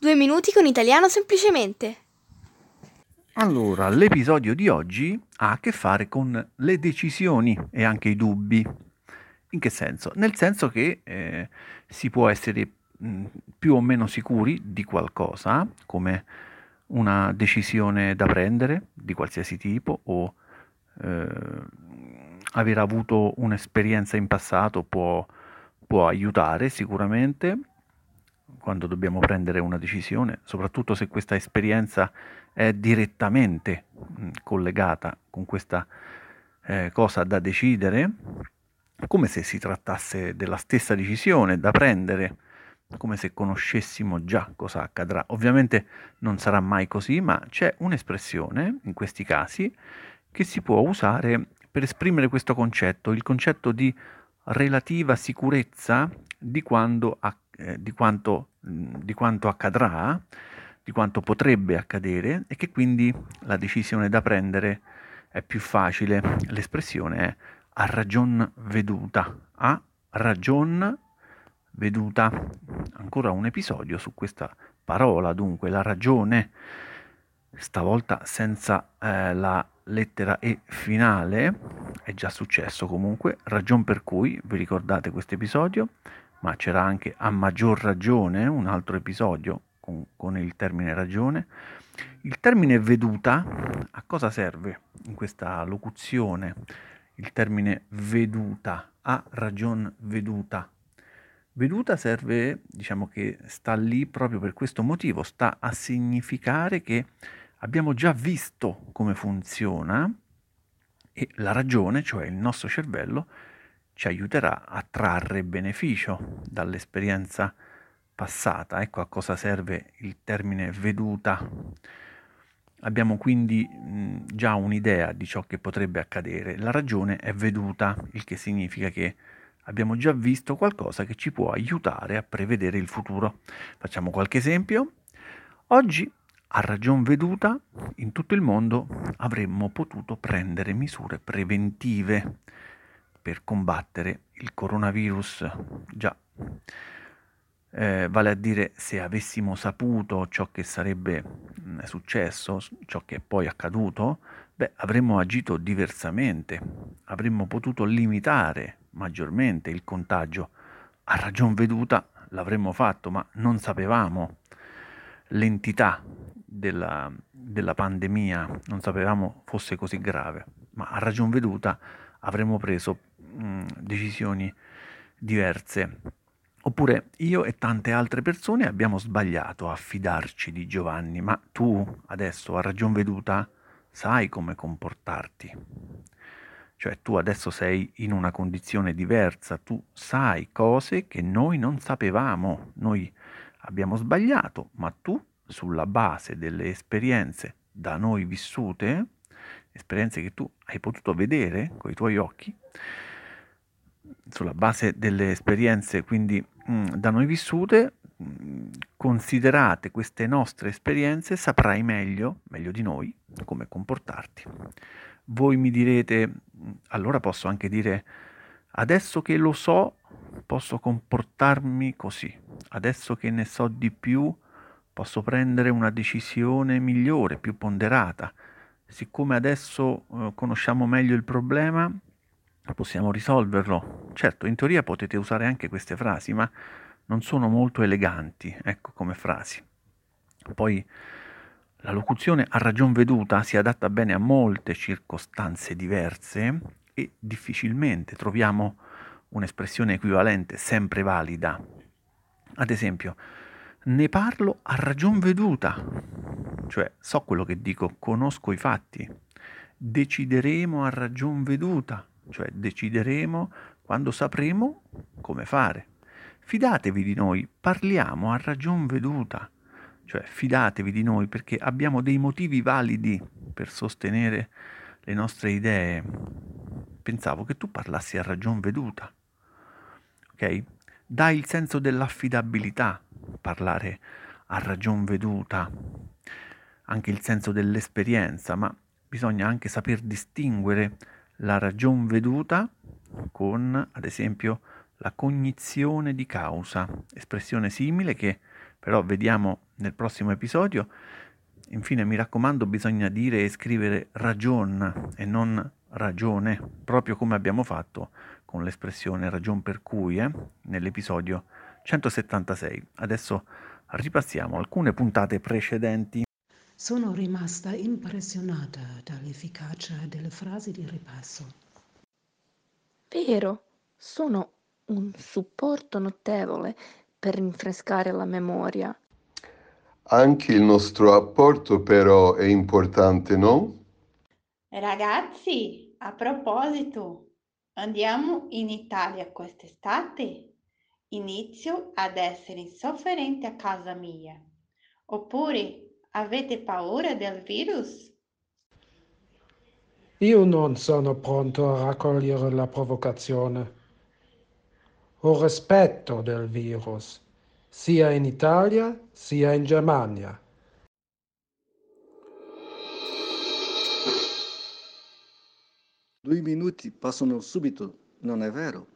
Due minuti con italiano semplicemente. Allora, l'episodio di oggi ha a che fare con le decisioni e anche i dubbi. In che senso? Nel senso che eh, si può essere mh, più o meno sicuri di qualcosa, come una decisione da prendere di qualsiasi tipo o eh, aver avuto un'esperienza in passato può, può aiutare sicuramente quando dobbiamo prendere una decisione, soprattutto se questa esperienza è direttamente collegata con questa eh, cosa da decidere, come se si trattasse della stessa decisione da prendere, come se conoscessimo già cosa accadrà. Ovviamente non sarà mai così, ma c'è un'espressione in questi casi che si può usare per esprimere questo concetto, il concetto di relativa sicurezza di, quando, eh, di, quanto, di quanto accadrà, di quanto potrebbe accadere e che quindi la decisione da prendere è più facile. L'espressione è a ragion veduta, a ragion veduta. Ancora un episodio su questa parola, dunque la ragione, stavolta senza eh, la lettera E finale, è già successo comunque, ragion per cui, vi ricordate questo episodio, ma c'era anche a maggior ragione un altro episodio con, con il termine ragione. Il termine veduta a cosa serve in questa locuzione? Il termine veduta, a ragion veduta. Veduta serve, diciamo che sta lì proprio per questo motivo, sta a significare che abbiamo già visto come funziona e la ragione, cioè il nostro cervello, ci aiuterà a trarre beneficio dall'esperienza passata. Ecco a cosa serve il termine veduta. Abbiamo quindi mh, già un'idea di ciò che potrebbe accadere. La ragione è veduta, il che significa che abbiamo già visto qualcosa che ci può aiutare a prevedere il futuro. Facciamo qualche esempio. Oggi a ragion veduta, in tutto il mondo avremmo potuto prendere misure preventive per combattere il coronavirus. Già, eh, vale a dire se avessimo saputo ciò che sarebbe mh, mm, successo, ciò che è poi accaduto, beh, avremmo agito diversamente, avremmo potuto limitare maggiormente il contagio. A ragion veduta l'avremmo fatto, ma non sapevamo l'entità della, della pandemia, non sapevamo fosse così grave, ma a ragion veduta avremmo preso mh, decisioni diverse. Oppure io e tante altre persone abbiamo sbagliato a fidarci di Giovanni, ma tu adesso a ragion veduta sai come comportarti. Cioè tu adesso sei in una condizione diversa, tu sai cose che noi non sapevamo, noi abbiamo sbagliato, ma tu sulla base delle esperienze da noi vissute, esperienze che tu hai potuto vedere con i tuoi occhi, sulla base delle esperienze quindi mh, mm, da noi vissute, mh, mm, considerate queste nostre esperienze, saprai meglio, meglio di noi, come comportarti. Voi mi direte, mm, allora posso anche dire, adesso che lo so, posso comportarmi così, adesso che ne so di più, posso prendere una decisione migliore, più ponderata. Siccome adesso eh, conosciamo meglio il problema, possiamo risolverlo. Certo, in teoria potete usare anche queste frasi, ma non sono molto eleganti, ecco come frasi. Poi la locuzione a ragion veduta si adatta bene a molte circostanze diverse e difficilmente troviamo un'espressione equivalente sempre valida. Ad esempio, ne parlo a ragion veduta, cioè so quello che dico, conosco i fatti. Decideremo a ragion veduta, cioè decideremo quando sapremo come fare. Fidatevi di noi, parliamo a ragion veduta, cioè fidatevi di noi perché abbiamo dei motivi validi per sostenere le nostre idee. Pensavo che tu parlassi a ragion veduta. Ok? Dai il senso dell'affidabilità, parlare a ragion veduta, anche il senso dell'esperienza, ma bisogna anche saper distinguere la ragion veduta con, ad esempio, la cognizione di causa, espressione simile che però vediamo nel prossimo episodio. Infine mi raccomando bisogna dire e scrivere ragion e non ragione, proprio come abbiamo fatto con l'espressione ragion per cui eh, nell'episodio 176. Adesso ripassiamo alcune puntate precedenti. Sono rimasta impressionata dall'efficacia delle frasi di ripasso. Vero, sono un supporto notevole per rinfrescare la memoria. Anche il nostro apporto però è importante, no? Ragazzi, a proposito, andiamo in Italia quest'estate? Inizio ad essere insofferente a casa mia. Oppure avete paura del virus? Io non sono pronto a raccogliere la provocazione. Ho rispetto del virus, sia in Italia sia in Germania. Due minuti passano subito, non è vero?